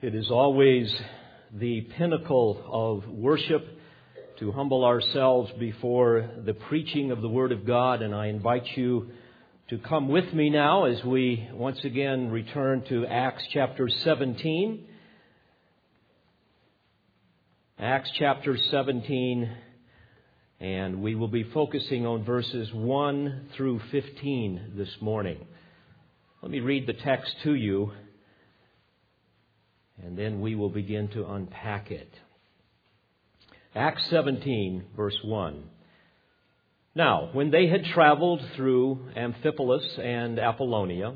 It is always the pinnacle of worship to humble ourselves before the preaching of the Word of God, and I invite you to come with me now as we once again return to Acts chapter 17. Acts chapter 17, and we will be focusing on verses 1 through 15 this morning. Let me read the text to you and then we will begin to unpack it. Acts 17, verse 1. Now, when they had traveled through Amphipolis and Apollonia,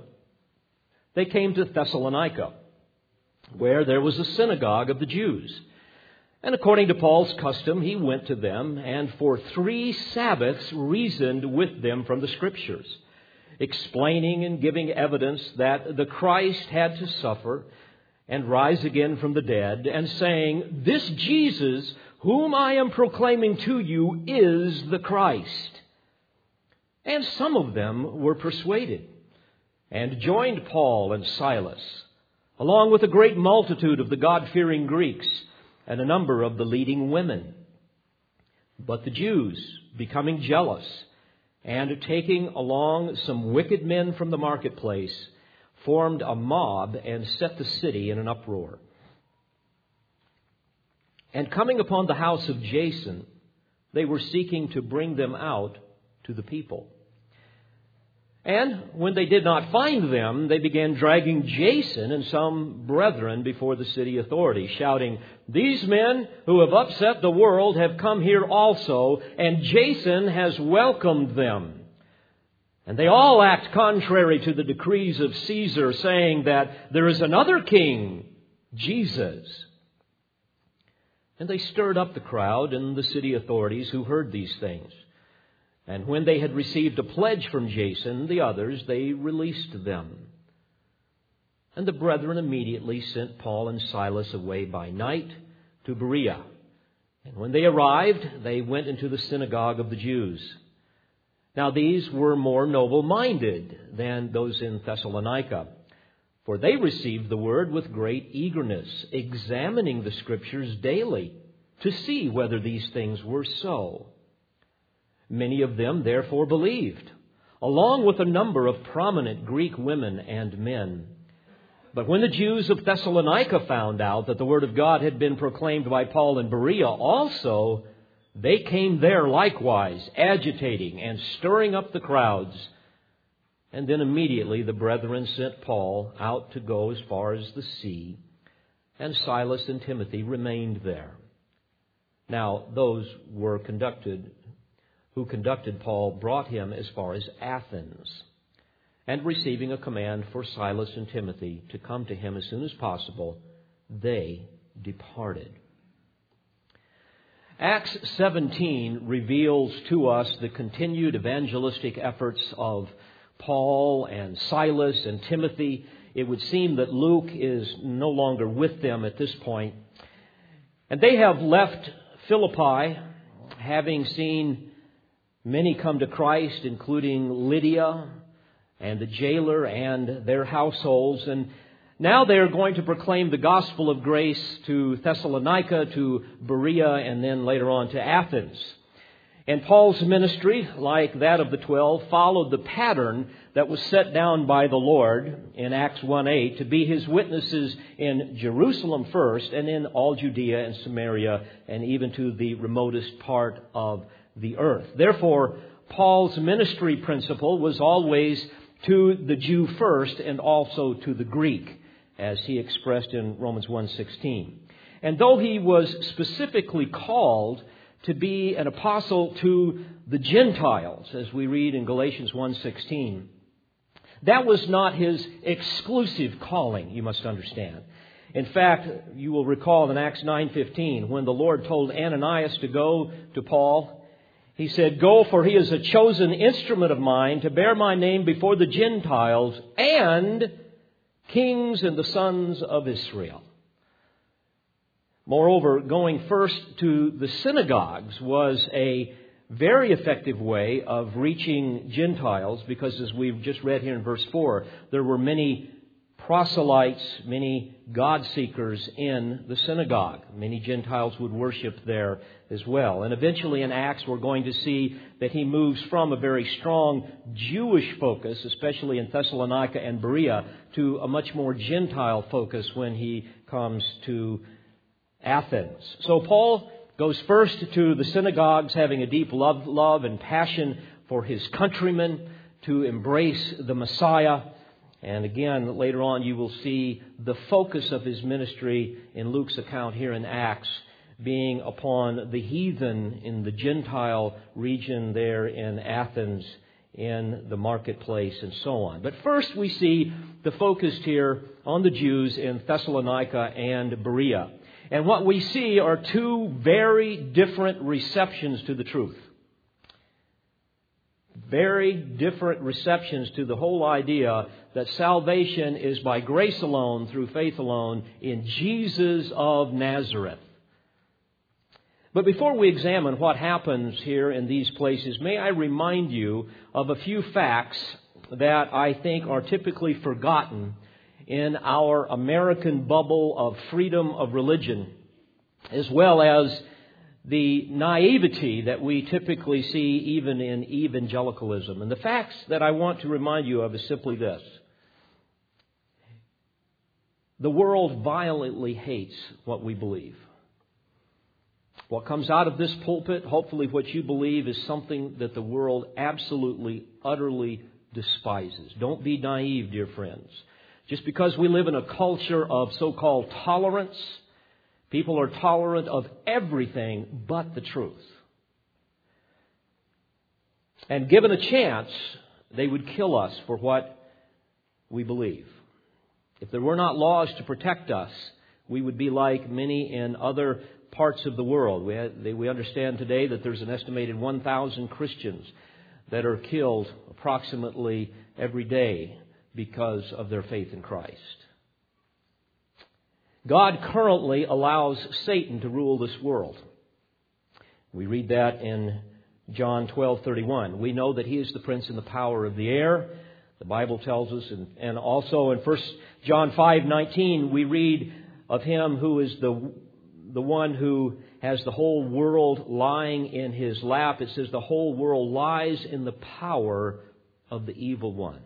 they came to Thessalonica, where there was a synagogue of the Jews. And according to Paul's custom, he went to them and for three Sabbaths reasoned with them from the Scriptures, explaining and giving evidence that the Christ had to suffer and rise again from the dead, and saying, This Jesus, whom I am proclaiming to you, is the Christ. And some of them were persuaded, and joined Paul and Silas, along with a great multitude of the God fearing Greeks, and a number of the leading women. But the Jews, becoming jealous, and taking along some wicked men from the marketplace, formed a mob and set the city in an uproar. And coming upon the house of Jason, they were seeking to bring them out to the people. And when they did not find them, they began dragging Jason and some brethren before the city authorities, shouting, These men who have upset the world have come here also, and Jason has welcomed them. And they all act contrary to the decrees of Caesar, saying that there is another king, Jesus. And they stirred up the crowd and the city authorities who heard these things. And when they had received a pledge from Jason, the others, they released them. And the brethren immediately sent Paul and Silas away by night to Berea. And when they arrived, they went into the synagogue of the Jews. Now, these were more noble minded than those in Thessalonica, for they received the word with great eagerness, examining the Scriptures daily to see whether these things were so. Many of them therefore believed, along with a number of prominent Greek women and men. But when the Jews of Thessalonica found out that the Word of God had been proclaimed by Paul in Berea also, they came there likewise, agitating and stirring up the crowds. And then immediately the brethren sent Paul out to go as far as the sea, and Silas and Timothy remained there. Now, those were conducted, who conducted Paul brought him as far as Athens. And receiving a command for Silas and Timothy to come to him as soon as possible, they departed. Acts 17 reveals to us the continued evangelistic efforts of Paul and Silas and Timothy. It would seem that Luke is no longer with them at this point. And they have left Philippi, having seen many come to Christ, including Lydia and the jailer and their households. And now they are going to proclaim the gospel of grace to Thessalonica, to Berea, and then later on to Athens. And Paul's ministry, like that of the twelve, followed the pattern that was set down by the Lord in Acts 1 8 to be his witnesses in Jerusalem first, and in all Judea and Samaria, and even to the remotest part of the earth. Therefore, Paul's ministry principle was always to the Jew first and also to the Greek as he expressed in Romans 1:16. And though he was specifically called to be an apostle to the Gentiles, as we read in Galatians 1:16, that was not his exclusive calling, you must understand. In fact, you will recall in Acts 9:15 when the Lord told Ananias to go to Paul, he said, "Go for he is a chosen instrument of mine to bear my name before the Gentiles and kings and the sons of Israel. Moreover, going first to the synagogues was a very effective way of reaching Gentiles because, as we've just read here in verse 4, there were many proselytes, many God seekers in the synagogue. Many Gentiles would worship there as well. And eventually in Acts, we're going to see that he moves from a very strong Jewish focus, especially in Thessalonica and Berea, to a much more Gentile focus when he comes to Athens. So Paul goes first to the synagogues, having a deep love, love and passion for his countrymen to embrace the Messiah. And again, later on, you will see the focus of his ministry in Luke's account here in Acts being upon the heathen in the Gentile region there in Athens, in the marketplace, and so on. But first, we see the focus here on the Jews in Thessalonica and Berea. And what we see are two very different receptions to the truth very different receptions to the whole idea that salvation is by grace alone, through faith alone, in Jesus of Nazareth. But before we examine what happens here in these places, may I remind you of a few facts that I think are typically forgotten in our American bubble of freedom of religion, as well as the naivety that we typically see even in evangelicalism. And the facts that I want to remind you of is simply this. The world violently hates what we believe. What comes out of this pulpit, hopefully what you believe, is something that the world absolutely, utterly despises. Don't be naive, dear friends. Just because we live in a culture of so called tolerance, People are tolerant of everything but the truth. And given a chance, they would kill us for what we believe. If there were not laws to protect us, we would be like many in other parts of the world. We, we understand today that there's an estimated 1,000 Christians that are killed approximately every day because of their faith in Christ. God currently allows Satan to rule this world. We read that in John 12:31. We know that he is the prince and the power of the air. The Bible tells us and, and also in 1 John 5:19 we read of him who is the the one who has the whole world lying in his lap. It says the whole world lies in the power of the evil one.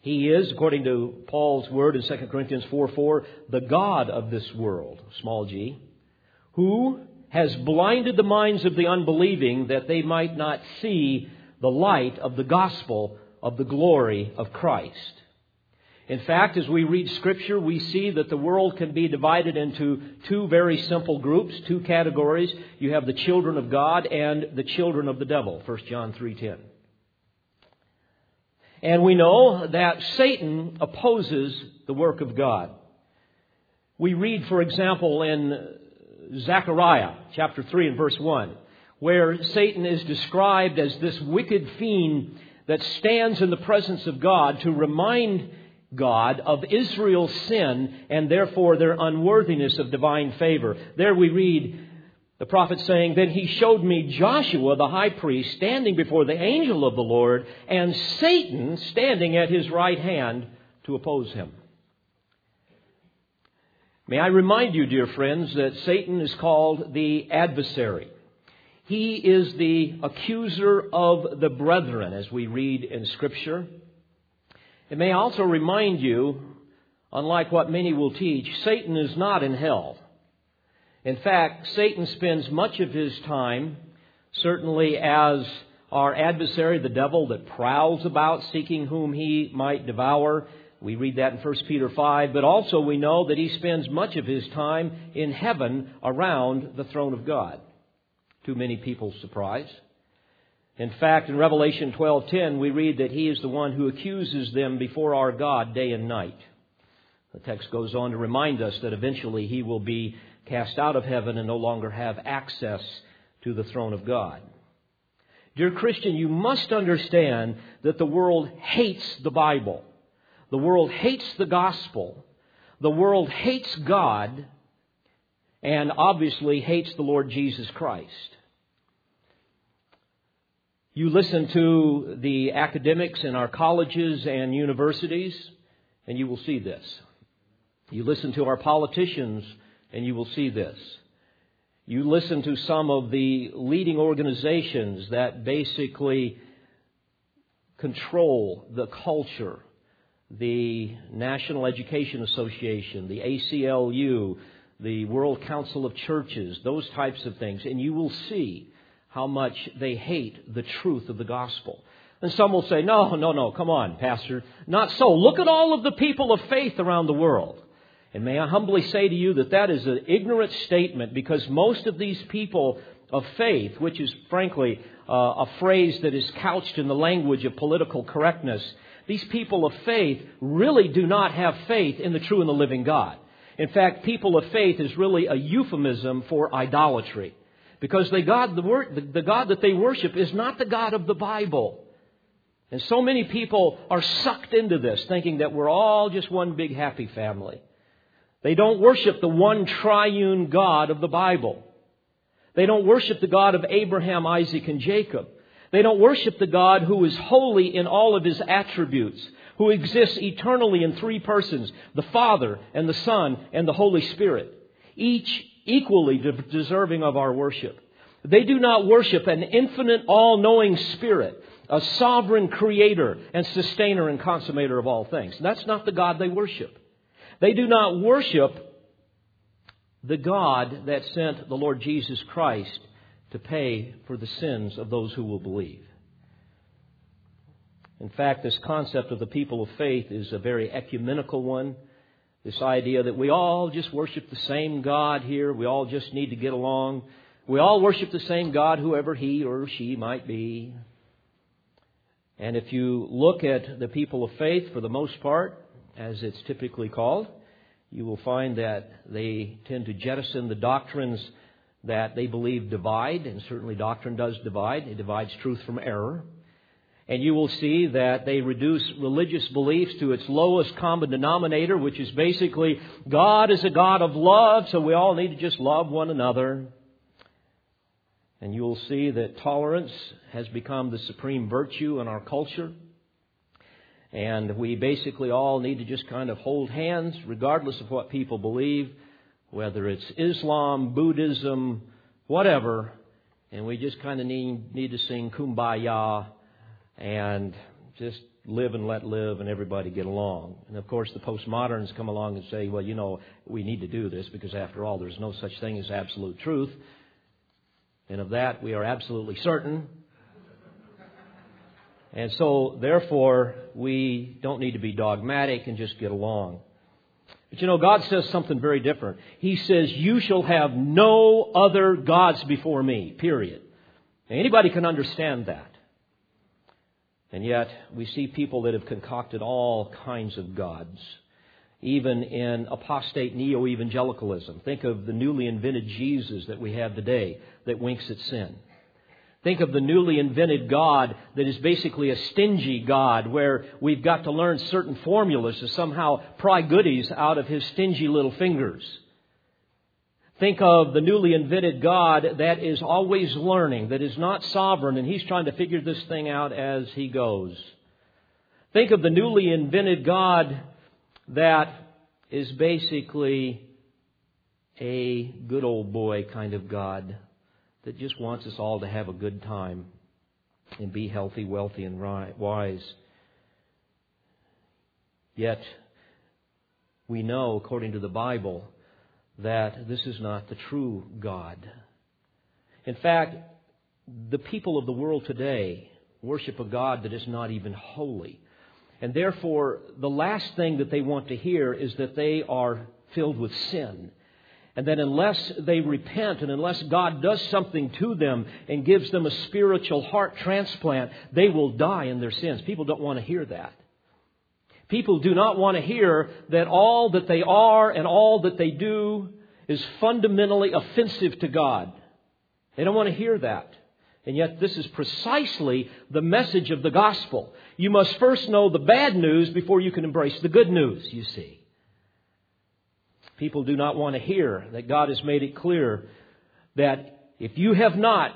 He is, according to Paul's word in 2 Corinthians 4 4, the God of this world, small g, who has blinded the minds of the unbelieving that they might not see the light of the gospel of the glory of Christ. In fact, as we read Scripture, we see that the world can be divided into two very simple groups, two categories. You have the children of God and the children of the devil, 1 John 3.10. And we know that Satan opposes the work of God. We read, for example, in Zechariah chapter 3 and verse 1, where Satan is described as this wicked fiend that stands in the presence of God to remind God of Israel's sin and therefore their unworthiness of divine favor. There we read, the prophet saying, Then he showed me Joshua the high priest standing before the angel of the Lord, and Satan standing at his right hand to oppose him. May I remind you, dear friends, that Satan is called the adversary. He is the accuser of the brethren, as we read in Scripture. It may also remind you, unlike what many will teach, Satan is not in hell. In fact, Satan spends much of his time, certainly as our adversary, the devil, that prowls about seeking whom he might devour. We read that in 1 Peter 5, but also we know that he spends much of his time in heaven around the throne of God. To many people's surprise. In fact, in Revelation 12:10 we read that he is the one who accuses them before our God day and night. The text goes on to remind us that eventually he will be cast out of heaven and no longer have access to the throne of God. Dear Christian, you must understand that the world hates the Bible. The world hates the gospel. The world hates God and obviously hates the Lord Jesus Christ. You listen to the academics in our colleges and universities, and you will see this. You listen to our politicians, and you will see this. You listen to some of the leading organizations that basically control the culture the National Education Association, the ACLU, the World Council of Churches, those types of things, and you will see how much they hate the truth of the gospel. And some will say, no, no, no, come on, Pastor. Not so. Look at all of the people of faith around the world. And may I humbly say to you that that is an ignorant statement because most of these people of faith, which is frankly uh, a phrase that is couched in the language of political correctness, these people of faith really do not have faith in the true and the living God. In fact, people of faith is really a euphemism for idolatry. Because the God, the, the God that they worship is not the God of the Bible. And so many people are sucked into this, thinking that we're all just one big happy family. They don't worship the one triune God of the Bible. They don't worship the God of Abraham, Isaac, and Jacob. They don't worship the God who is holy in all of his attributes, who exists eternally in three persons the Father, and the Son, and the Holy Spirit, each equally deserving of our worship. They do not worship an infinite, all knowing Spirit, a sovereign creator and sustainer and consummator of all things. That's not the God they worship. They do not worship the God that sent the Lord Jesus Christ to pay for the sins of those who will believe. In fact, this concept of the people of faith is a very ecumenical one. This idea that we all just worship the same God here, we all just need to get along. We all worship the same God, whoever he or she might be. And if you look at the people of faith, for the most part, as it's typically called, you will find that they tend to jettison the doctrines that they believe divide, and certainly doctrine does divide. It divides truth from error. And you will see that they reduce religious beliefs to its lowest common denominator, which is basically God is a God of love, so we all need to just love one another. And you will see that tolerance has become the supreme virtue in our culture. And we basically all need to just kind of hold hands, regardless of what people believe whether it's Islam, Buddhism, whatever, and we just kind of need, need to sing kumbaya and just live and let live and everybody get along. And of course, the postmoderns come along and say, well, you know, we need to do this because after all, there's no such thing as absolute truth. And of that, we are absolutely certain. And so, therefore, we don't need to be dogmatic and just get along. But you know, God says something very different. He says, You shall have no other gods before me, period. Now, anybody can understand that. And yet, we see people that have concocted all kinds of gods, even in apostate neo evangelicalism. Think of the newly invented Jesus that we have today that winks at sin. Think of the newly invented God that is basically a stingy God where we've got to learn certain formulas to somehow pry goodies out of his stingy little fingers. Think of the newly invented God that is always learning, that is not sovereign, and he's trying to figure this thing out as he goes. Think of the newly invented God that is basically a good old boy kind of God that just wants us all to have a good time and be healthy, wealthy, and wise. Yet, we know, according to the Bible, that this is not the true God. In fact, the people of the world today worship a God that is not even holy. And therefore, the last thing that they want to hear is that they are filled with sin and that unless they repent and unless God does something to them and gives them a spiritual heart transplant, they will die in their sins. People don't want to hear that. People do not want to hear that all that they are and all that they do is fundamentally offensive to God. They don't want to hear that. And yet, this is precisely the message of the gospel. You must first know the bad news before you can embrace the good news, you see. People do not want to hear that God has made it clear that if you have not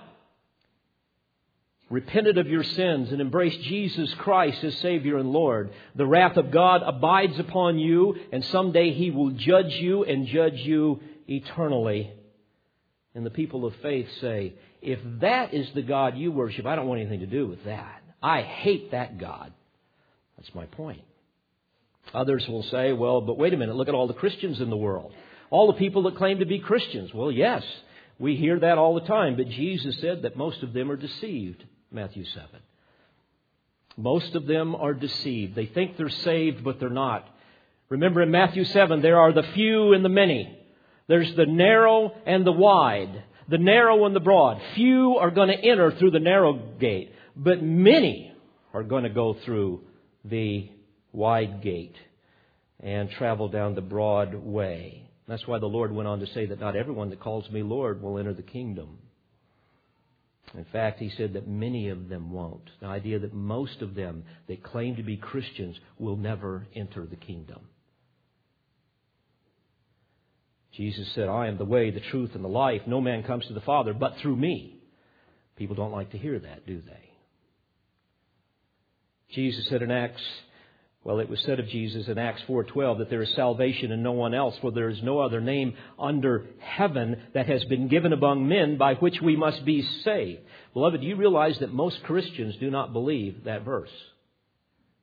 repented of your sins and embraced Jesus Christ as Savior and Lord, the wrath of God abides upon you, and someday He will judge you and judge you eternally. And the people of faith say, if that is the God you worship, I don't want anything to do with that. I hate that God. That's my point. Others will say, well, but wait a minute, look at all the Christians in the world. All the people that claim to be Christians. Well, yes, we hear that all the time, but Jesus said that most of them are deceived. Matthew 7. Most of them are deceived. They think they're saved, but they're not. Remember in Matthew 7, there are the few and the many. There's the narrow and the wide, the narrow and the broad. Few are going to enter through the narrow gate, but many are going to go through the wide gate and travel down the broad way. That's why the Lord went on to say that not everyone that calls me Lord will enter the kingdom. In fact, he said that many of them won't. The idea that most of them that claim to be Christians will never enter the kingdom. Jesus said, I am the way, the truth, and the life. No man comes to the Father but through me. People don't like to hear that, do they? Jesus said in Acts, well, it was said of Jesus in Acts 4:12 that there is salvation in no one else, for there is no other name under heaven that has been given among men by which we must be saved. Beloved, do you realize that most Christians do not believe that verse?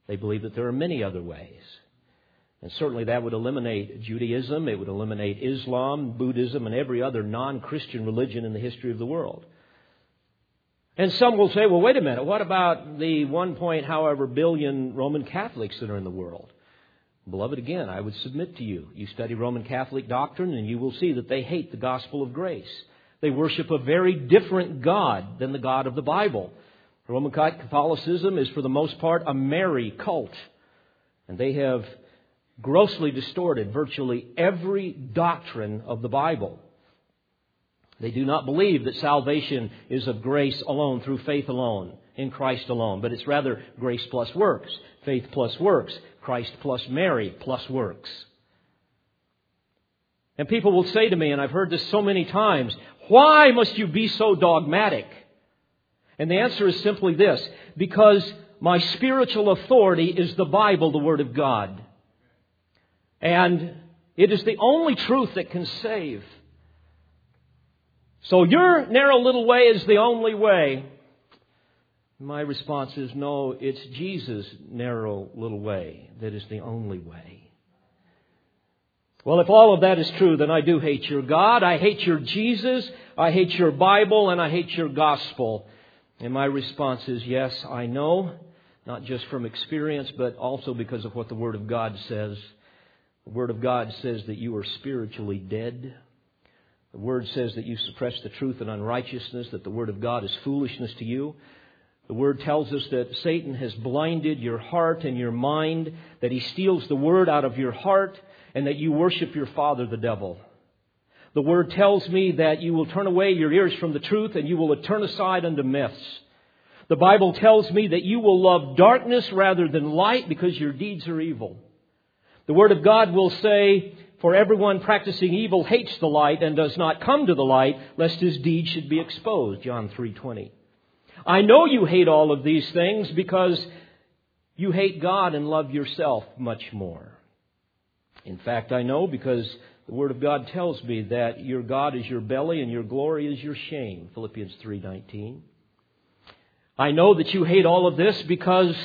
They believe that there are many other ways. And certainly that would eliminate Judaism, it would eliminate Islam, Buddhism, and every other non Christian religion in the history of the world. And some will say, well, wait a minute, what about the one point, however, billion Roman Catholics that are in the world? Beloved, again, I would submit to you. You study Roman Catholic doctrine, and you will see that they hate the gospel of grace. They worship a very different God than the God of the Bible. Roman Catholicism is, for the most part, a Mary cult. And they have grossly distorted virtually every doctrine of the Bible. They do not believe that salvation is of grace alone, through faith alone, in Christ alone, but it's rather grace plus works, faith plus works, Christ plus Mary plus works. And people will say to me, and I've heard this so many times, why must you be so dogmatic? And the answer is simply this because my spiritual authority is the Bible, the Word of God. And it is the only truth that can save. So your narrow little way is the only way. My response is no, it's Jesus' narrow little way that is the only way. Well, if all of that is true, then I do hate your God, I hate your Jesus, I hate your Bible, and I hate your gospel. And my response is yes, I know, not just from experience, but also because of what the Word of God says. The Word of God says that you are spiritually dead. The Word says that you suppress the truth and unrighteousness, that the Word of God is foolishness to you. The Word tells us that Satan has blinded your heart and your mind, that he steals the Word out of your heart, and that you worship your father, the devil. The Word tells me that you will turn away your ears from the truth and you will turn aside unto myths. The Bible tells me that you will love darkness rather than light because your deeds are evil. The Word of God will say, For everyone practicing evil hates the light and does not come to the light, lest his deeds should be exposed. John 3.20. I know you hate all of these things because you hate God and love yourself much more. In fact, I know because the Word of God tells me that your God is your belly and your glory is your shame. Philippians 3.19. I know that you hate all of this because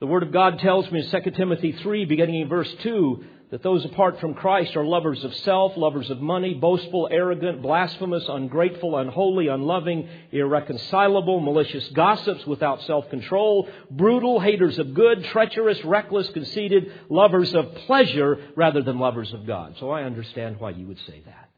the Word of God tells me in 2 Timothy 3, beginning in verse 2, that those apart from Christ are lovers of self, lovers of money, boastful, arrogant, blasphemous, ungrateful, unholy, unloving, irreconcilable, malicious gossips without self control, brutal, haters of good, treacherous, reckless, conceited, lovers of pleasure rather than lovers of God. So I understand why you would say that.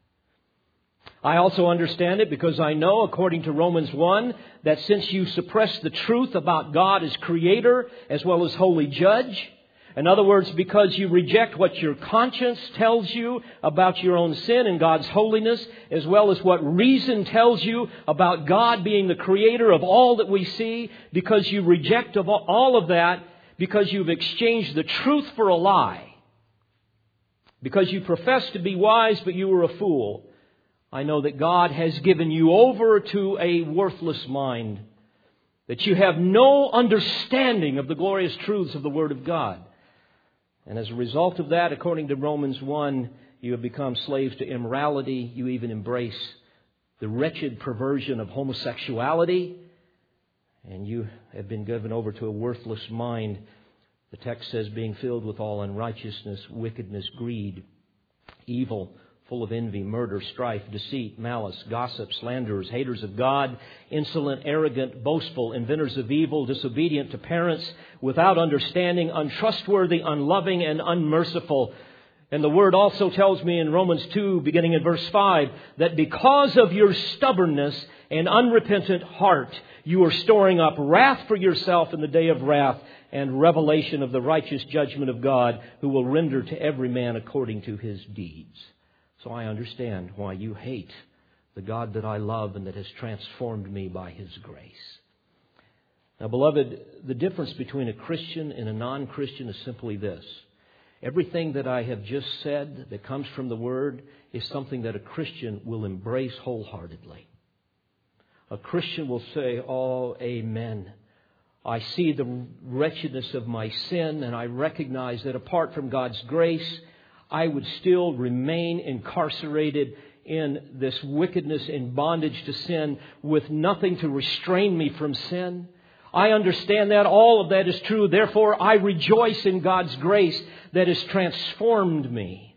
I also understand it because I know, according to Romans 1, that since you suppress the truth about God as creator as well as holy judge, in other words, because you reject what your conscience tells you about your own sin and God's holiness, as well as what reason tells you about God being the creator of all that we see, because you reject all of that, because you've exchanged the truth for a lie, because you profess to be wise but you were a fool, I know that God has given you over to a worthless mind. that you have no understanding of the glorious truths of the Word of God. And as a result of that, according to Romans 1, you have become slaves to immorality. You even embrace the wretched perversion of homosexuality. And you have been given over to a worthless mind. The text says, being filled with all unrighteousness, wickedness, greed, evil full of envy, murder, strife, deceit, malice, gossip, slanderers, haters of God, insolent, arrogant, boastful, inventors of evil, disobedient to parents, without understanding, untrustworthy, unloving, and unmerciful. And the word also tells me in Romans 2, beginning in verse 5, that because of your stubbornness and unrepentant heart, you are storing up wrath for yourself in the day of wrath and revelation of the righteous judgment of God, who will render to every man according to his deeds. So I understand why you hate the God that I love and that has transformed me by His grace. Now, beloved, the difference between a Christian and a non Christian is simply this. Everything that I have just said that comes from the Word is something that a Christian will embrace wholeheartedly. A Christian will say, Oh, Amen. I see the wretchedness of my sin, and I recognize that apart from God's grace, I would still remain incarcerated in this wickedness and bondage to sin with nothing to restrain me from sin. I understand that. All of that is true. Therefore, I rejoice in God's grace that has transformed me.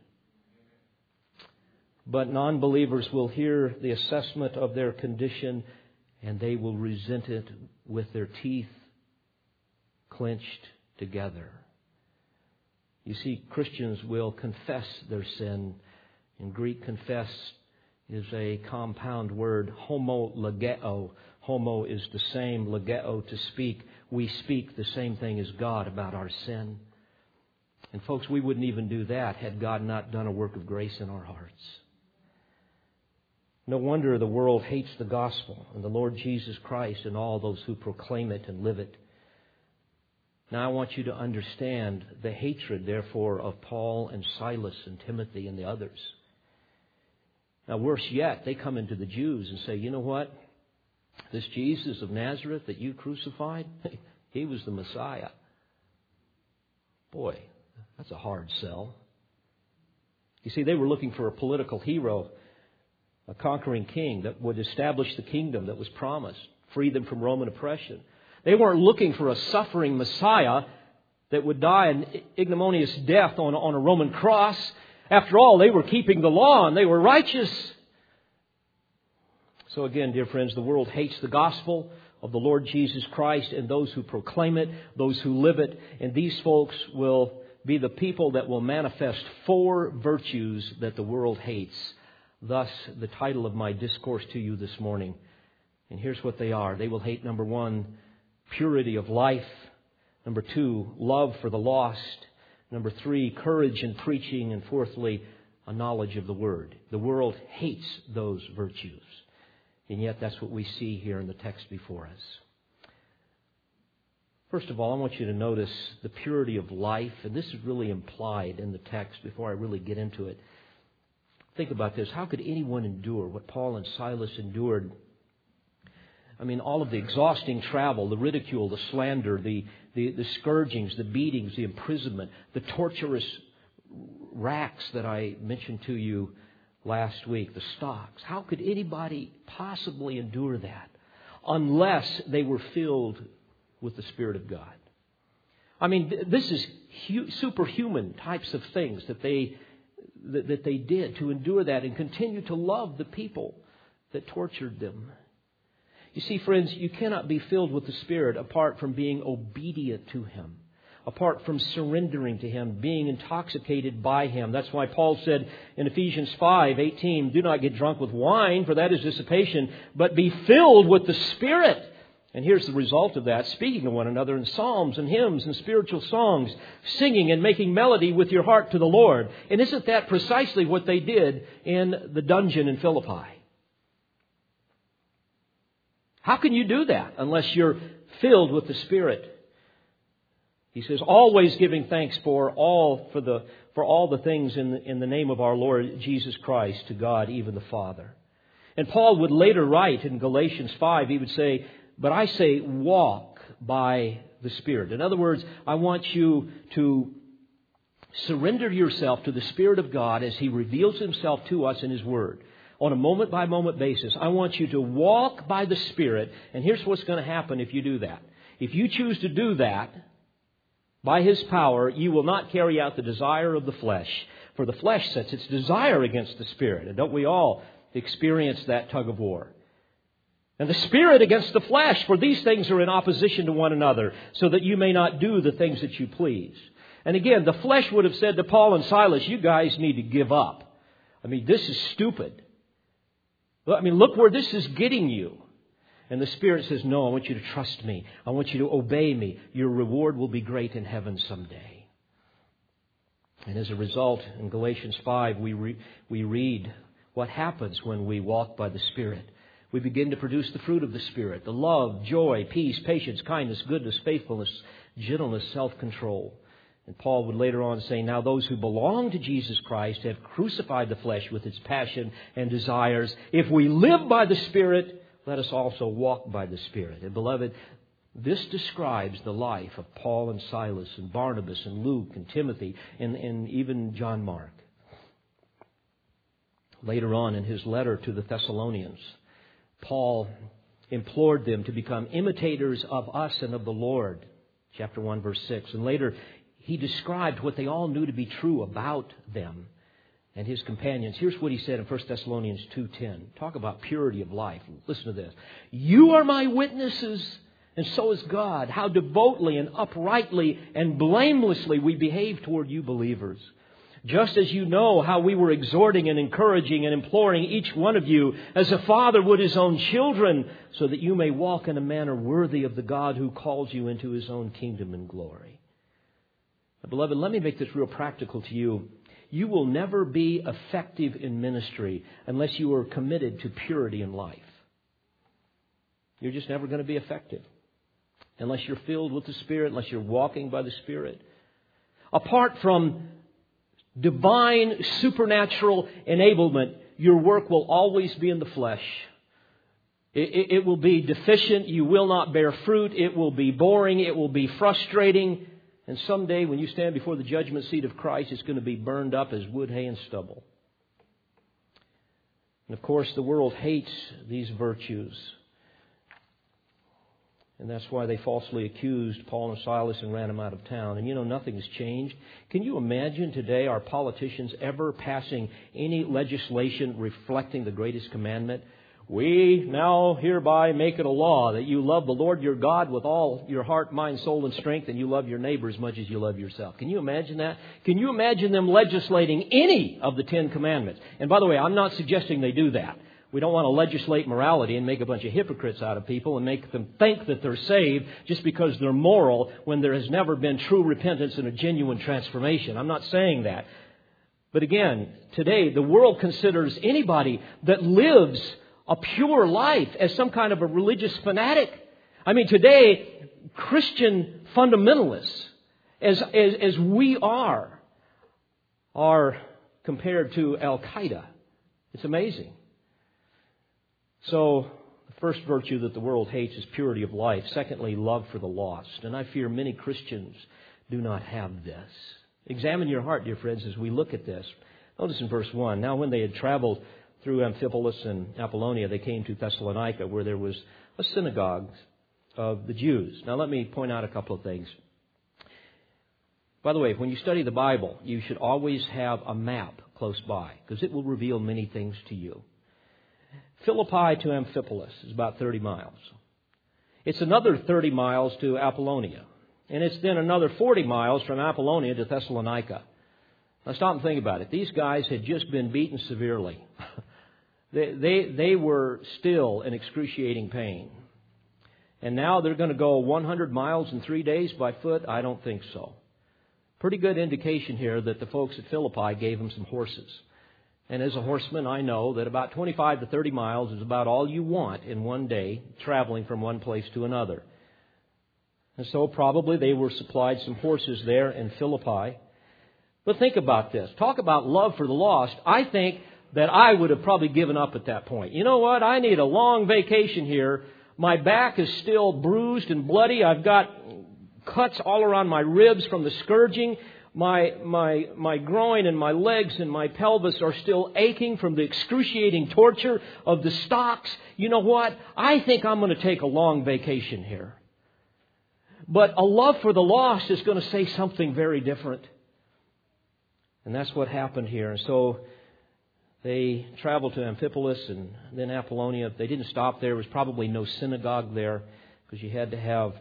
But non believers will hear the assessment of their condition and they will resent it with their teeth clenched together. You see, Christians will confess their sin. In Greek, confess is a compound word, homo legeo. Homo is the same, legeo to speak. We speak the same thing as God about our sin. And folks, we wouldn't even do that had God not done a work of grace in our hearts. No wonder the world hates the gospel and the Lord Jesus Christ and all those who proclaim it and live it. Now I want you to understand the hatred, therefore, of Paul and Silas and Timothy and the others. Now, worse yet, they come into the Jews and say, you know what? This Jesus of Nazareth that you crucified, he was the Messiah. Boy, that's a hard sell. You see, they were looking for a political hero, a conquering king that would establish the kingdom that was promised, free them from Roman oppression. They weren't looking for a suffering Messiah that would die an ignominious death on, on a Roman cross. After all, they were keeping the law and they were righteous. So again, dear friends, the world hates the gospel of the Lord Jesus Christ and those who proclaim it, those who live it, and these folks will be the people that will manifest four virtues that the world hates. Thus, the title of my discourse to you this morning. And here's what they are. They will hate, number one, purity of life. Number two, love for the lost. Number three, courage in preaching. And fourthly, a knowledge of the Word. The world hates those virtues. And yet, that's what we see here in the text before us. First of all, I want you to notice the purity of life, and this is really implied in the text before I really get into it. Think about this. How could anyone endure what Paul and Silas endured I mean, all of the exhausting travel, the ridicule, the slander, the, the, the scourgings, the beatings, the imprisonment, the torturous racks that I mentioned to you last week, the stocks. How could anybody possibly endure that unless they were filled with the Spirit of God? I mean, this is hu- superhuman types of things that they, that, that they did to endure that and continue to love the people that tortured them. You see, friends, you cannot be filled with the Spirit apart from being obedient to Him, apart from surrendering to Him, being intoxicated by Him. That's why Paul said in Ephesians 5 18, Do not get drunk with wine, for that is dissipation, but be filled with the Spirit. And here's the result of that speaking to one another in psalms and hymns and spiritual songs, singing and making melody with your heart to the Lord. And isn't that precisely what they did in the dungeon in Philippi? How can you do that unless you're filled with the Spirit? He says, always giving thanks for all, for the, for all the things in the, in the name of our Lord Jesus Christ to God, even the Father. And Paul would later write in Galatians 5, he would say, but I say walk by the Spirit. In other words, I want you to surrender yourself to the Spirit of God as He reveals Himself to us in His Word on a moment by moment basis. I want you to walk by the Spirit, and here's what's going to happen if you do that. If you choose to do that, by His power, you will not carry out the desire of the flesh. For the flesh sets its desire against the Spirit. And don't we all experience that tug of war? And the Spirit against the flesh, for these things are in opposition to one another, so that you may not do the things that you please. And again, the flesh would have said to Paul and Silas, you guys need to give up. I mean, this is stupid. I mean, look where this is getting you. And the Spirit says, No, I want you to trust me. I want you to obey me. Your reward will be great in heaven someday. And as a result, in Galatians 5, we, re- we read what happens when we walk by the Spirit. We begin to produce the fruit of the Spirit the love, joy, peace, patience, kindness, goodness, faithfulness, gentleness, self control. And Paul would later on say, Now those who belong to Jesus Christ have crucified the flesh with its passion and desires. If we live by the Spirit, let us also walk by the Spirit. And beloved, this describes the life of Paul and Silas and Barnabas and Luke and Timothy and, and even John Mark. Later on in his letter to the Thessalonians, Paul implored them to become imitators of us and of the Lord. Chapter 1, verse 6. And later, he described what they all knew to be true about them and his companions. Here's what he said in 1 Thessalonians 2:10. Talk about purity of life. Listen to this. You are my witnesses, and so is God, how devoutly and uprightly and blamelessly we behave toward you believers. Just as you know how we were exhorting and encouraging and imploring each one of you as a father would his own children, so that you may walk in a manner worthy of the God who calls you into his own kingdom and glory. Beloved, let me make this real practical to you you will never be effective in ministry unless you are committed to purity in life. You're just never going to be effective unless you're filled with the Spirit, unless you're walking by the Spirit. Apart from divine supernatural enablement, your work will always be in the flesh. It, it, it, will be deficient. You will not bear fruit. It will be boring. It will be frustrating. And someday, when you stand before the judgment seat of Christ, it's going to be burned up as wood, hay, and stubble. And of course, the world hates these virtues. And that's why they falsely accused Paul and Silas and ran them out of town. And you know, nothing has changed. Can you imagine today our politicians ever passing any legislation reflecting the greatest commandment? We now hereby make it a law that you love the Lord your God with all your heart, mind, soul, and strength, and you love your neighbor as much as you love yourself. Can you imagine that? Can you imagine them legislating any of the Ten Commandments? And by the way, I'm not suggesting they do that. We don't want to legislate morality and make a bunch of hypocrites out of people and make them think that they're saved just because they're moral when there has never been true repentance and a genuine transformation. I'm not saying that. But again, today the world considers anybody that lives a pure life as some kind of a religious fanatic. I mean, today, Christian fundamentalists, as, as, as we are, are compared to Al Qaeda. It's amazing. So, the first virtue that the world hates is purity of life. Secondly, love for the lost. And I fear many Christians do not have this. Examine your heart, dear friends, as we look at this. Notice in verse 1 Now, when they had traveled through Amphipolis and Apollonia, they came to Thessalonica, where there was a synagogue of the Jews. Now, let me point out a couple of things. By the way, when you study the Bible, you should always have a map close by, because it will reveal many things to you. Philippi to Amphipolis is about 30 miles. It's another 30 miles to Apollonia. And it's then another 40 miles from Apollonia to Thessalonica. Now stop and think about it. These guys had just been beaten severely. They, they, they were still in excruciating pain. And now they're going to go 100 miles in three days by foot? I don't think so. Pretty good indication here that the folks at Philippi gave them some horses. And as a horseman, I know that about 25 to 30 miles is about all you want in one day traveling from one place to another. And so probably they were supplied some horses there in Philippi. But think about this. Talk about love for the lost. I think that I would have probably given up at that point. You know what? I need a long vacation here. My back is still bruised and bloody. I've got cuts all around my ribs from the scourging. My, my, my groin and my legs and my pelvis are still aching from the excruciating torture of the stocks. You know what? I think I'm going to take a long vacation here. But a love for the lost is going to say something very different. And that's what happened here. And so they traveled to Amphipolis and then Apollonia. They didn't stop there. There was probably no synagogue there because you had to have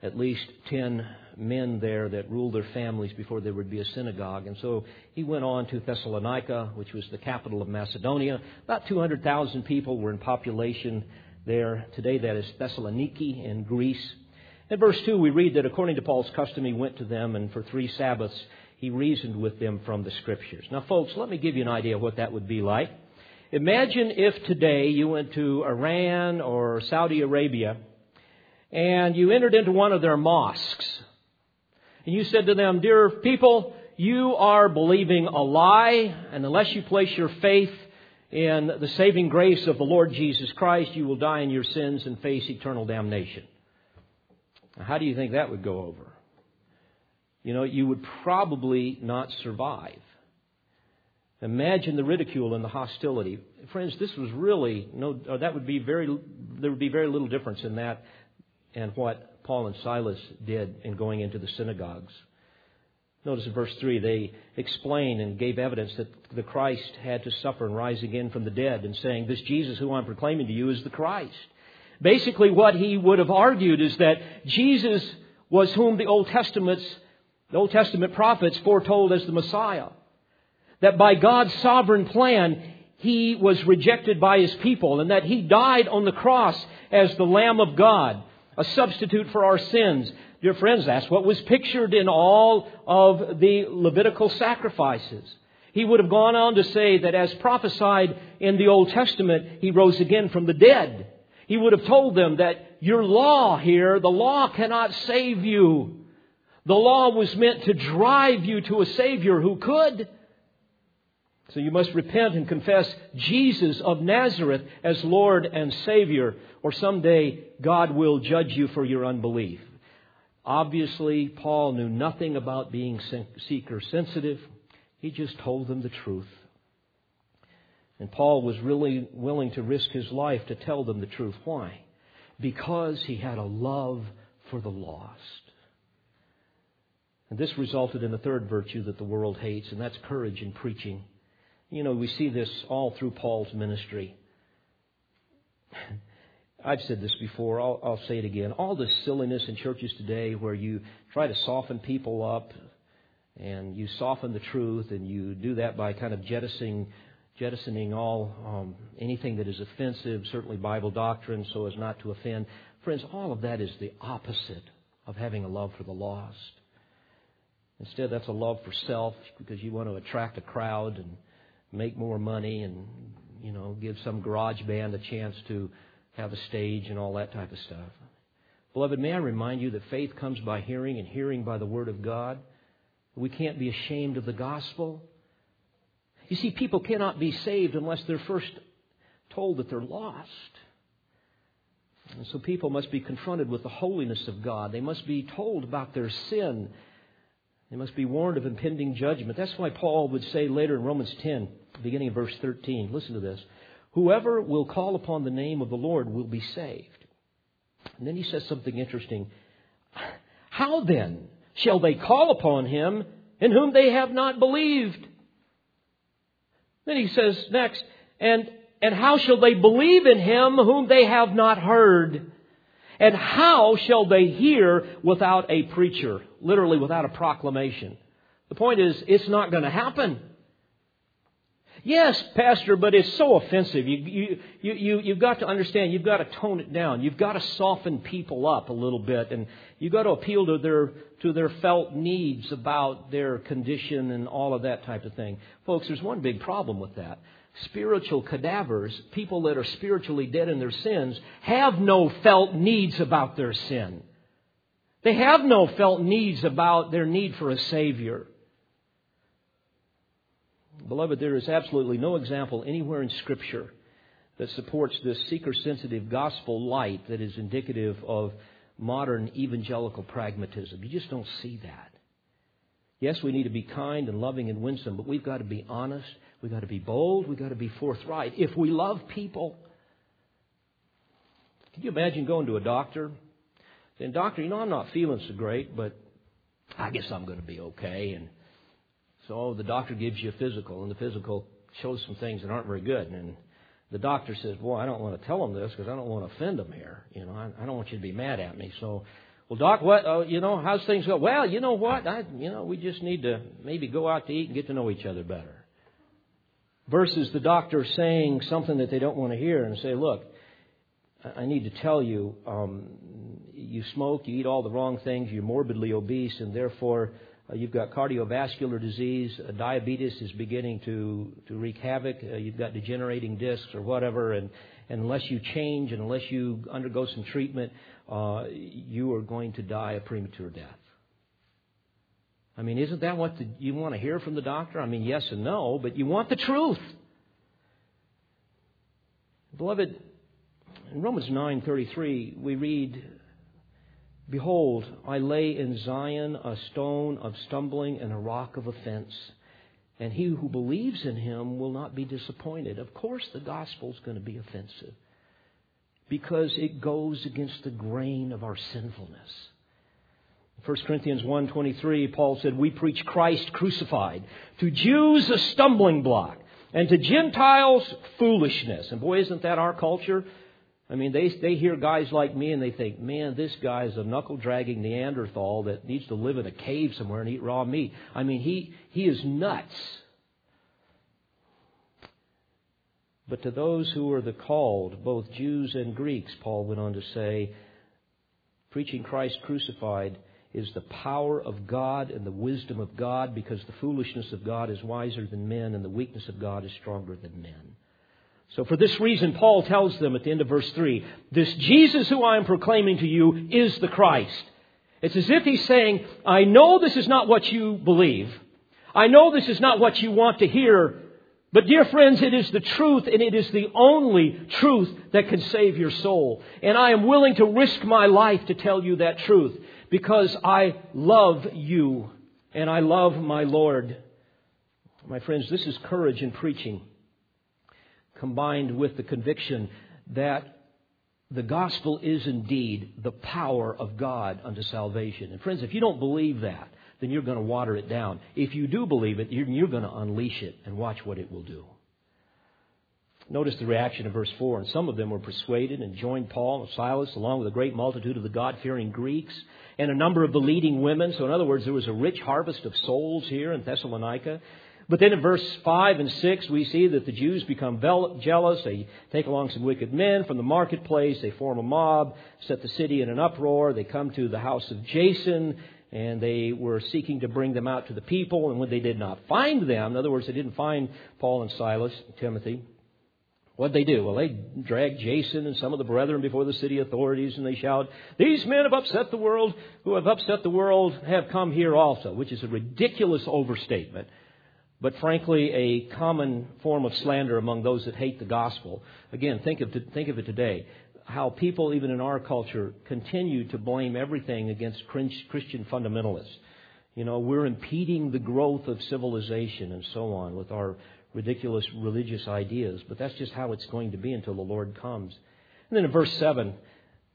at least 10 men there that ruled their families before there would be a synagogue. And so he went on to Thessalonica, which was the capital of Macedonia. About 200,000 people were in population there. Today that is Thessaloniki in Greece. In verse 2, we read that according to Paul's custom, he went to them, and for three Sabbaths he reasoned with them from the Scriptures. Now, folks, let me give you an idea of what that would be like. Imagine if today you went to Iran or Saudi Arabia and you entered into one of their mosques. And you said to them, Dear people, you are believing a lie, and unless you place your faith in the saving grace of the Lord Jesus Christ, you will die in your sins and face eternal damnation. Now, how do you think that would go over? You know, you would probably not survive. Imagine the ridicule and the hostility. Friends, this was really no uh, that would be very there would be very little difference in that and what Paul and Silas did in going into the synagogues. Notice in verse 3, they explain and gave evidence that the Christ had to suffer and rise again from the dead, and saying, This Jesus who I'm proclaiming to you is the Christ. Basically, what he would have argued is that Jesus was whom the Old Testament's the Old Testament prophets foretold as the Messiah. That by God's sovereign plan, he was rejected by his people, and that he died on the cross as the Lamb of God a substitute for our sins. Dear friends, that's what was pictured in all of the Levitical sacrifices. He would have gone on to say that as prophesied in the Old Testament, he rose again from the dead. He would have told them that your law here, the law cannot save you. The law was meant to drive you to a Savior who could. So you must repent and confess Jesus of Nazareth as Lord and Savior, or someday God will judge you for your unbelief. Obviously, Paul knew nothing about being seeker sensitive. He just told them the truth. And Paul was really willing to risk his life to tell them the truth. Why? Because he had a love for the lost. And this resulted in the third virtue that the world hates, and that's courage in preaching. You know, we see this all through Paul's ministry. I've said this before, I'll, I'll, say it again. All this silliness in churches today where you try to soften people up and you soften the truth and you do that by kind of jettisoning, jettisoning all, um, anything that is offensive, certainly Bible doctrine, so as not to offend. Friends, all of that is the opposite of having a love for the lost. Instead, that's a love for self because you want to attract a crowd and make more money and, you know, give some garage band a chance to have a stage and all that type of stuff. Beloved, may I remind you that faith comes by hearing and hearing by the Word of God. We can't be ashamed of the gospel. You see, people cannot be saved unless they're first told that they're lost. And so people must be confronted with the holiness of God. They must be told about their sin they must be warned of impending judgment. That's why Paul would say later in Romans 10, beginning of verse 13, listen to this. Whoever will call upon the name of the Lord will be saved. And then he says something interesting. How then shall they call upon him in whom they have not believed? Then he says next, and, and how shall they believe in him whom they have not heard? And how shall they hear without a preacher? Literally, without a proclamation. The point is, it's not going to happen. Yes, Pastor, but it's so offensive. You, you, you, you, you've got to understand, you've got to tone it down. You've got to soften people up a little bit, and you've got to appeal to their, to their felt needs about their condition and all of that type of thing. Folks, there's one big problem with that spiritual cadavers, people that are spiritually dead in their sins, have no felt needs about their sin. They have no felt needs about their need for a Savior. Beloved, there is absolutely no example anywhere in Scripture that supports this seeker sensitive gospel light that is indicative of modern evangelical pragmatism. You just don't see that. Yes, we need to be kind and loving and winsome, but we've got to be honest. We've got to be bold. We've got to be forthright. If we love people, can you imagine going to a doctor? Saying, Doctor, you know, I'm not feeling so great, but I guess I'm going to be okay. And so the doctor gives you a physical, and the physical shows some things that aren't very good. And the doctor says, "Well, I don't want to tell them this because I don't want to offend them here. You know, I, I don't want you to be mad at me." So, well, doc, what? Uh, you know, how's things go? Well, you know what? I, you know, we just need to maybe go out to eat and get to know each other better. Versus the doctor saying something that they don't want to hear and say, "Look, I need to tell you, um, you smoke, you eat all the wrong things, you're morbidly obese, and therefore." Uh, you've got cardiovascular disease. Uh, diabetes is beginning to, to wreak havoc. Uh, you've got degenerating discs or whatever. And, and unless you change and unless you undergo some treatment, uh, you are going to die a premature death. I mean, isn't that what the, you want to hear from the doctor? I mean, yes and no, but you want the truth. Beloved, in Romans 9:33 we read Behold, I lay in Zion a stone of stumbling and a rock of offense, and he who believes in him will not be disappointed. Of course, the gospel is going to be offensive because it goes against the grain of our sinfulness. 1 Corinthians 1:23 Paul said we preach Christ crucified to Jews a stumbling block and to Gentiles foolishness and boy isn't that our culture I mean, they, they hear guys like me and they think, man, this guy is a knuckle dragging Neanderthal that needs to live in a cave somewhere and eat raw meat. I mean, he, he is nuts. But to those who are the called, both Jews and Greeks, Paul went on to say, preaching Christ crucified is the power of God and the wisdom of God because the foolishness of God is wiser than men and the weakness of God is stronger than men. So for this reason, Paul tells them at the end of verse 3, this Jesus who I am proclaiming to you is the Christ. It's as if he's saying, I know this is not what you believe. I know this is not what you want to hear. But dear friends, it is the truth and it is the only truth that can save your soul. And I am willing to risk my life to tell you that truth because I love you and I love my Lord. My friends, this is courage in preaching combined with the conviction that the gospel is indeed the power of God unto salvation. And friends, if you don't believe that, then you're going to water it down. If you do believe it, you're going to unleash it and watch what it will do. Notice the reaction of verse 4. And some of them were persuaded and joined Paul and Silas along with a great multitude of the God fearing Greeks and a number of the leading women. So, in other words, there was a rich harvest of souls here in Thessalonica. But then in verse 5 and 6, we see that the Jews become jealous. They take along some wicked men from the marketplace. They form a mob, set the city in an uproar. They come to the house of Jason, and they were seeking to bring them out to the people. And when they did not find them, in other words, they didn't find Paul and Silas, and Timothy, What'd they do? Well, they dragged Jason and some of the brethren before the city authorities and they shout, These men have upset the world, who have upset the world have come here also, which is a ridiculous overstatement but frankly, a common form of slander among those that hate the gospel. Again, think of, think of it today. How people, even in our culture, continue to blame everything against Christian fundamentalists. You know, we're impeding the growth of civilization and so on with our ridiculous religious ideas, but that's just how it's going to be until the Lord comes. And then in verse 7,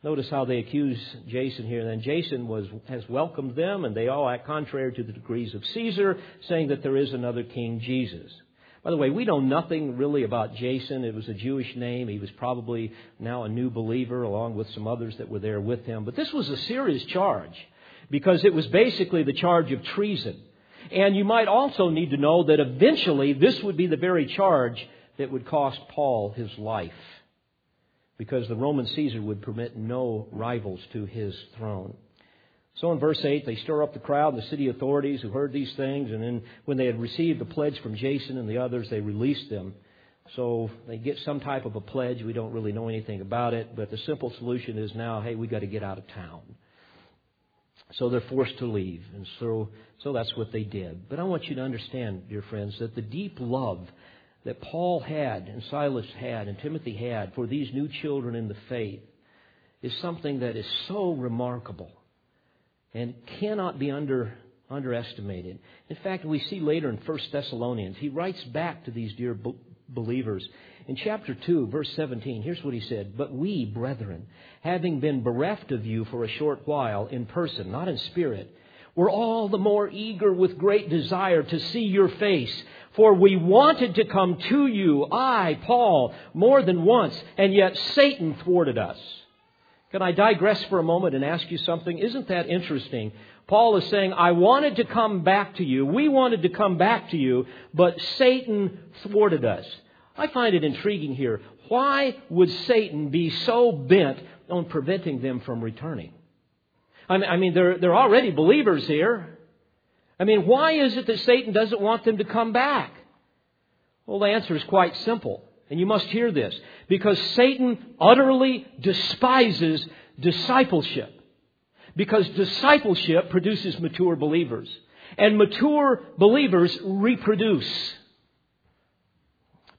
Notice how they accuse Jason here. And then Jason was, has welcomed them, and they all act contrary to the decrees of Caesar, saying that there is another King Jesus. By the way, we know nothing really about Jason. It was a Jewish name. He was probably now a new believer, along with some others that were there with him. But this was a serious charge, because it was basically the charge of treason. And you might also need to know that eventually this would be the very charge that would cost Paul his life because the Roman Caesar would permit no rivals to his throne. So in verse 8, they stir up the crowd, and the city authorities who heard these things, and then when they had received the pledge from Jason and the others, they released them. So they get some type of a pledge. We don't really know anything about it, but the simple solution is now, hey, we got to get out of town. So they're forced to leave, and so so that's what they did. But I want you to understand, dear friends, that the deep love that Paul had and Silas had and Timothy had for these new children in the faith is something that is so remarkable and cannot be under, underestimated. In fact, we see later in 1 Thessalonians, he writes back to these dear believers. In chapter 2, verse 17, here's what he said But we, brethren, having been bereft of you for a short while in person, not in spirit, were all the more eager with great desire to see your face. For we wanted to come to you, I, Paul, more than once, and yet Satan thwarted us. Can I digress for a moment and ask you something? Isn't that interesting? Paul is saying, I wanted to come back to you. We wanted to come back to you, but Satan thwarted us. I find it intriguing here. Why would Satan be so bent on preventing them from returning? I mean, they're, they're already believers here. I mean, why is it that Satan doesn't want them to come back? Well, the answer is quite simple. And you must hear this. Because Satan utterly despises discipleship. Because discipleship produces mature believers. And mature believers reproduce.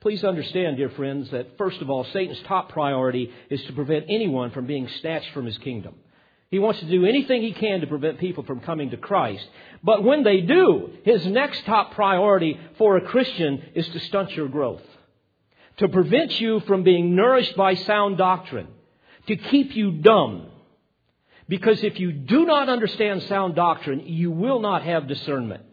Please understand, dear friends, that first of all, Satan's top priority is to prevent anyone from being snatched from his kingdom. He wants to do anything he can to prevent people from coming to Christ. But when they do, his next top priority for a Christian is to stunt your growth to prevent you from being nourished by sound doctrine, to keep you dumb. Because if you do not understand sound doctrine, you will not have discernment.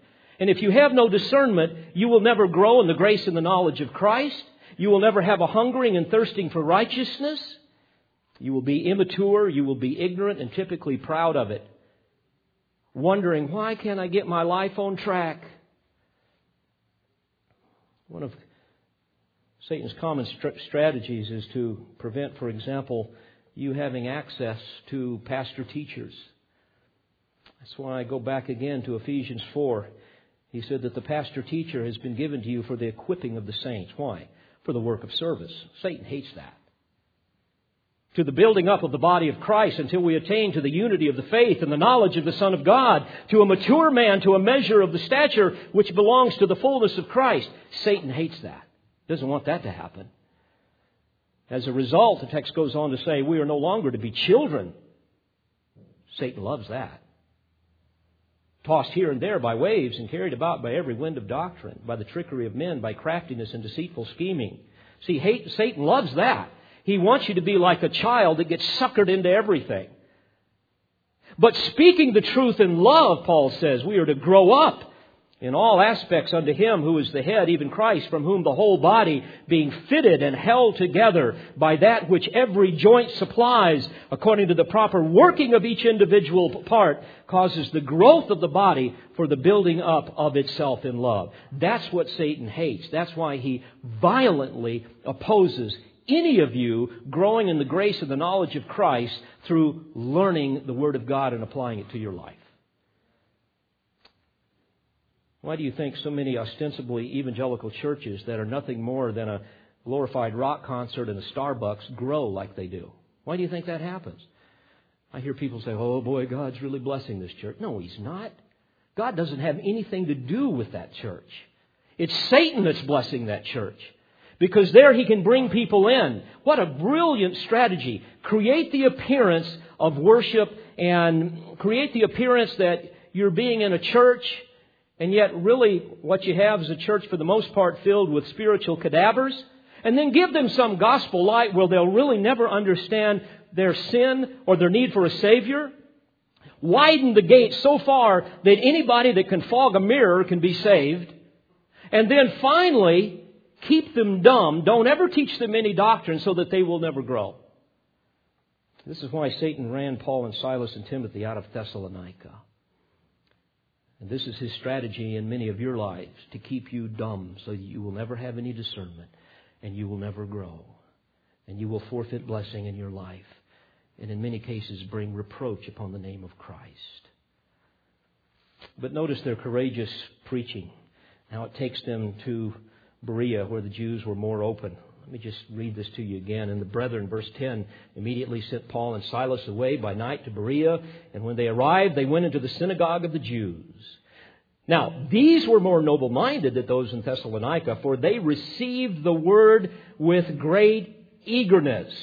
And if you have no discernment, you will never grow in the grace and the knowledge of Christ. You will never have a hungering and thirsting for righteousness. You will be immature. You will be ignorant and typically proud of it. Wondering, why can't I get my life on track? One of Satan's common st- strategies is to prevent, for example, you having access to pastor teachers. That's why I go back again to Ephesians 4. He said that the pastor teacher has been given to you for the equipping of the saints. Why? For the work of service. Satan hates that. To the building up of the body of Christ until we attain to the unity of the faith and the knowledge of the Son of God, to a mature man, to a measure of the stature which belongs to the fullness of Christ. Satan hates that. Doesn't want that to happen. As a result, the text goes on to say, we are no longer to be children. Satan loves that. Tossed here and there by waves and carried about by every wind of doctrine, by the trickery of men, by craftiness and deceitful scheming. See, hate, Satan loves that. He wants you to be like a child that gets suckered into everything. But speaking the truth in love, Paul says, we are to grow up in all aspects unto him who is the head, even Christ, from whom the whole body, being fitted and held together by that which every joint supplies, according to the proper working of each individual part, causes the growth of the body for the building up of itself in love. That's what Satan hates. That's why he violently opposes any of you growing in the grace and the knowledge of Christ through learning the Word of God and applying it to your life. Why do you think so many ostensibly evangelical churches that are nothing more than a glorified rock concert and a Starbucks grow like they do? Why do you think that happens? I hear people say, oh boy, God's really blessing this church. No, He's not. God doesn't have anything to do with that church. It's Satan that's blessing that church. Because there he can bring people in. What a brilliant strategy. Create the appearance of worship and create the appearance that you're being in a church and yet, really, what you have is a church for the most part filled with spiritual cadavers. And then give them some gospel light where they'll really never understand their sin or their need for a Savior. Widen the gate so far that anybody that can fog a mirror can be saved. And then finally, keep them dumb. Don't ever teach them any doctrine so that they will never grow. This is why Satan ran Paul and Silas and Timothy out of Thessalonica. And this is his strategy in many of your lives to keep you dumb so that you will never have any discernment and you will never grow. And you will forfeit blessing in your life. And in many cases, bring reproach upon the name of Christ. But notice their courageous preaching. Now it takes them to Berea where the Jews were more open. Let me just read this to you again. And the brethren, verse 10, immediately sent Paul and Silas away by night to Berea. And when they arrived, they went into the synagogue of the Jews. Now, these were more noble minded than those in Thessalonica, for they received the word with great eagerness.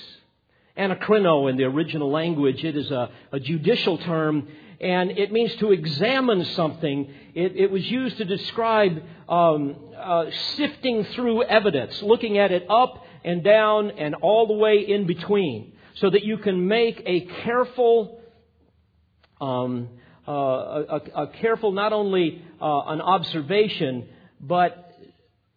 Anakrino in the original language, it is a, a judicial term, and it means to examine something. It, it was used to describe um, uh, sifting through evidence, looking at it up and down and all the way in between, so that you can make a careful, um, uh, a, a, careful not only uh, an observation, but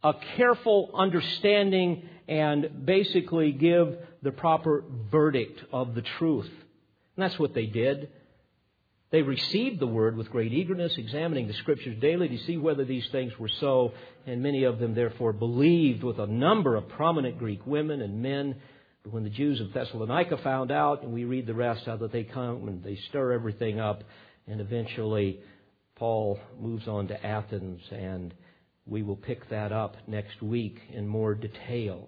a careful understanding and basically give the proper verdict of the truth. And that's what they did. They received the word with great eagerness, examining the scriptures daily to see whether these things were so, and many of them therefore believed with a number of prominent Greek women and men. But when the Jews of Thessalonica found out, and we read the rest, how that they come and they stir everything up, and eventually Paul moves on to Athens, and we will pick that up next week in more detail.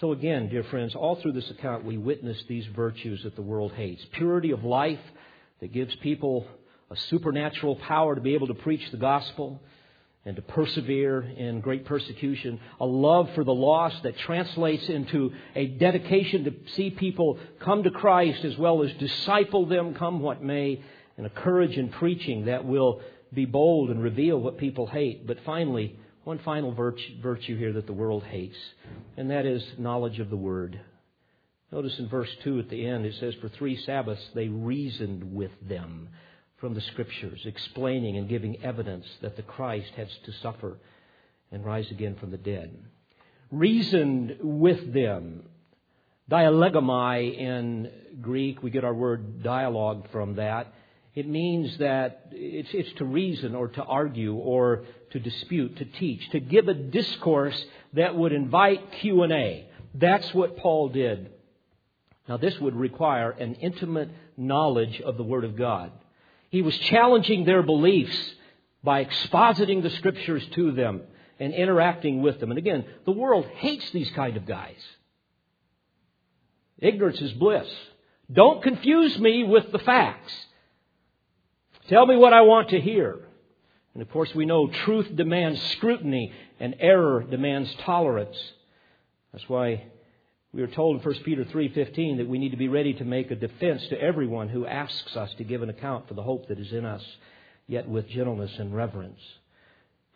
So, again, dear friends, all through this account, we witness these virtues that the world hates purity of life that gives people a supernatural power to be able to preach the gospel and to persevere in great persecution, a love for the lost that translates into a dedication to see people come to Christ as well as disciple them, come what may, and a courage in preaching that will be bold and reveal what people hate. But finally, one final virtue, here that the world hates, and that is knowledge of the Word. Notice in verse 2 at the end, it says, For three Sabbaths they reasoned with them from the Scriptures, explaining and giving evidence that the Christ has to suffer and rise again from the dead. Reasoned with them. Dialegomai in Greek, we get our word dialogue from that. It means that it's, it's to reason or to argue or to dispute, to teach, to give a discourse that would invite Q&A. That's what Paul did. Now this would require an intimate knowledge of the Word of God. He was challenging their beliefs by expositing the Scriptures to them and interacting with them. And again, the world hates these kind of guys. Ignorance is bliss. Don't confuse me with the facts. Tell me what I want to hear. And of course, we know truth demands scrutiny and error demands tolerance. That's why we are told in 1 Peter 3:15 that we need to be ready to make a defense to everyone who asks us to give an account for the hope that is in us, yet with gentleness and reverence.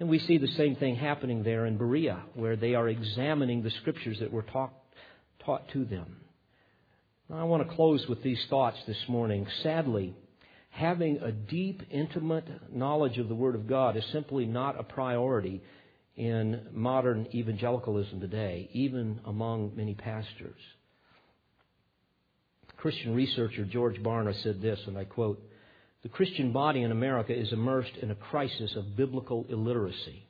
And we see the same thing happening there in Berea, where they are examining the scriptures that were taught, taught to them. Now, I want to close with these thoughts this morning. Sadly, having a deep, intimate knowledge of the Word of God is simply not a priority in modern evangelicalism today, even among many pastors. Christian researcher George Barna said this, and I quote The Christian body in America is immersed in a crisis of biblical illiteracy.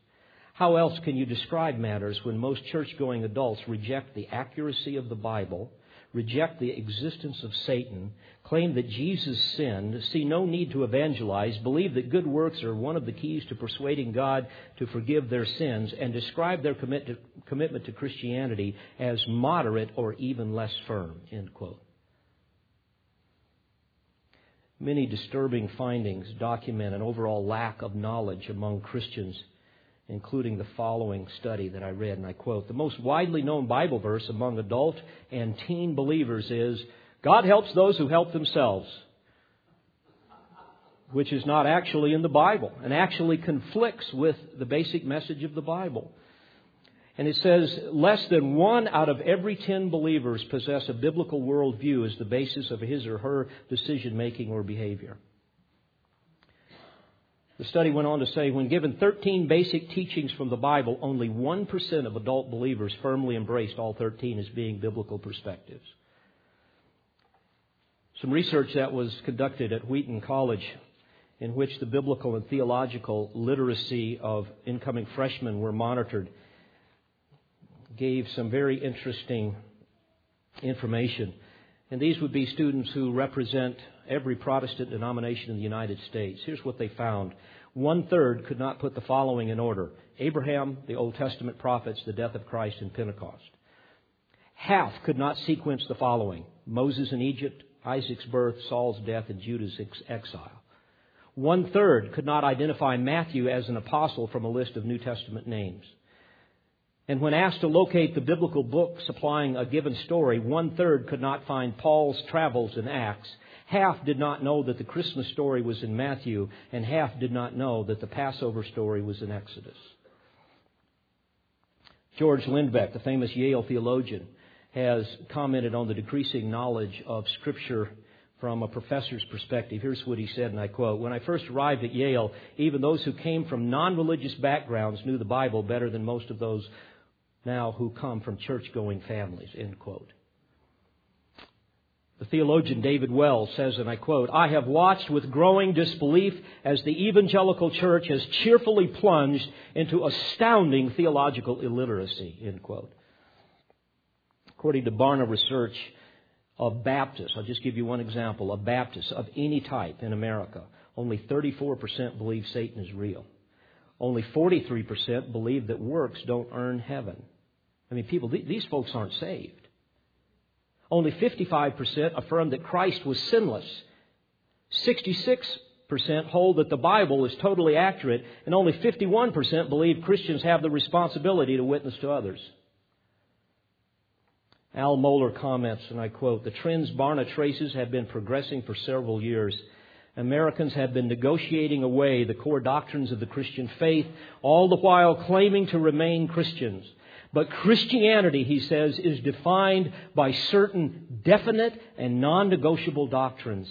How else can you describe matters when most church going adults reject the accuracy of the Bible? Reject the existence of Satan, claim that Jesus sinned, see no need to evangelize, believe that good works are one of the keys to persuading God to forgive their sins, and describe their commit to, commitment to Christianity as moderate or even less firm. End quote. Many disturbing findings document an overall lack of knowledge among Christians including the following study that I read, and I quote The most widely known Bible verse among adult and teen believers is God helps those who help themselves, which is not actually in the Bible and actually conflicts with the basic message of the Bible. And it says less than one out of every ten believers possess a biblical worldview as the basis of his or her decision making or behavior. The study went on to say when given 13 basic teachings from the Bible, only 1% of adult believers firmly embraced all 13 as being biblical perspectives. Some research that was conducted at Wheaton College, in which the biblical and theological literacy of incoming freshmen were monitored, gave some very interesting information. And these would be students who represent every Protestant denomination in the United States. Here's what they found. One third could not put the following in order Abraham, the Old Testament prophets, the death of Christ, and Pentecost. Half could not sequence the following Moses in Egypt, Isaac's birth, Saul's death, and Judah's exile. One third could not identify Matthew as an apostle from a list of New Testament names. And when asked to locate the biblical book supplying a given story, one third could not find Paul's travels in Acts. Half did not know that the Christmas story was in Matthew, and half did not know that the Passover story was in Exodus. George Lindbeck, the famous Yale theologian, has commented on the decreasing knowledge of Scripture from a professor's perspective. Here's what he said, and I quote When I first arrived at Yale, even those who came from non religious backgrounds knew the Bible better than most of those now who come from church going families. End quote. The theologian David Wells says, and I quote, I have watched with growing disbelief as the evangelical church has cheerfully plunged into astounding theological illiteracy, end quote. According to Barna Research, of Baptists, I'll just give you one example, of Baptists of any type in America, only 34% believe Satan is real. Only 43% believe that works don't earn heaven. I mean, people, these folks aren't saved. Only 55% affirm that Christ was sinless. 66% hold that the Bible is totally accurate, and only 51% believe Christians have the responsibility to witness to others. Al Mohler comments, and I quote, The trends Barna traces have been progressing for several years. Americans have been negotiating away the core doctrines of the Christian faith, all the while claiming to remain Christians. But Christianity, he says, is defined by certain definite and non negotiable doctrines.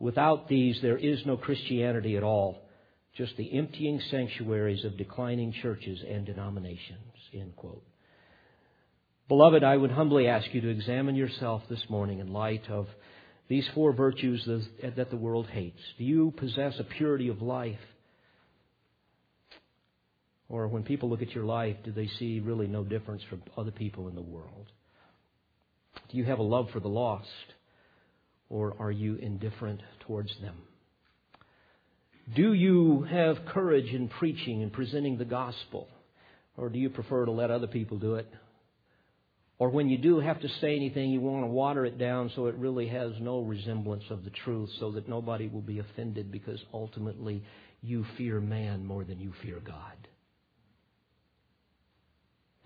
Without these, there is no Christianity at all, just the emptying sanctuaries of declining churches and denominations. End quote. Beloved, I would humbly ask you to examine yourself this morning in light of these four virtues that the world hates. Do you possess a purity of life? Or when people look at your life, do they see really no difference from other people in the world? Do you have a love for the lost? Or are you indifferent towards them? Do you have courage in preaching and presenting the gospel? Or do you prefer to let other people do it? Or when you do have to say anything, you want to water it down so it really has no resemblance of the truth so that nobody will be offended because ultimately you fear man more than you fear God.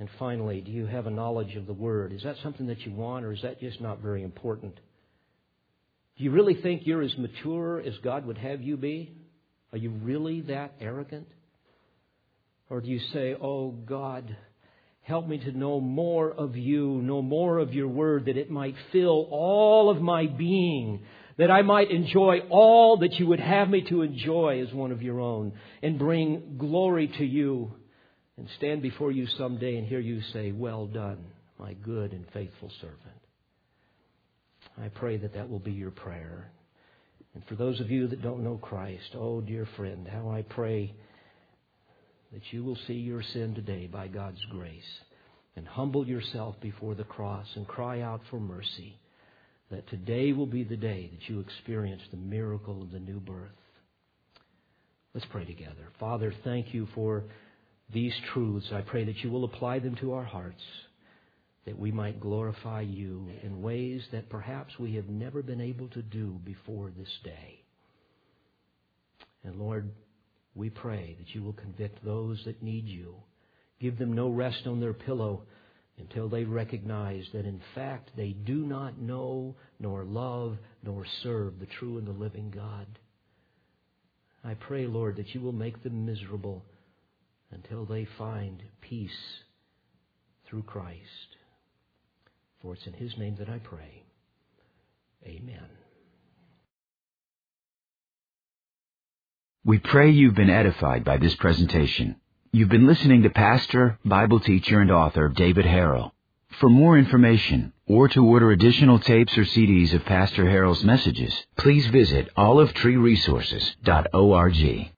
And finally, do you have a knowledge of the Word? Is that something that you want, or is that just not very important? Do you really think you're as mature as God would have you be? Are you really that arrogant? Or do you say, Oh God, help me to know more of you, know more of your Word, that it might fill all of my being, that I might enjoy all that you would have me to enjoy as one of your own, and bring glory to you and stand before you someday and hear you say, Well done, my good and faithful servant. I pray that that will be your prayer. And for those of you that don't know Christ, oh, dear friend, how I pray that you will see your sin today by God's grace and humble yourself before the cross and cry out for mercy. That today will be the day that you experience the miracle of the new birth. Let's pray together. Father, thank you for these truths, I pray that you will apply them to our hearts, that we might glorify you in ways that perhaps we have never been able to do before this day. And Lord, we pray that you will convict those that need you. Give them no rest on their pillow until they recognize that in fact they do not know, nor love, nor serve the true and the living God. I pray, Lord, that you will make them miserable until they find peace through Christ. For it's in His name that I pray. Amen. We pray you've been edified by this presentation. You've been listening to pastor, Bible teacher, and author David Harrell. For more information or to order additional tapes or CDs of Pastor Harrell's messages, please visit olivetreeresources.org.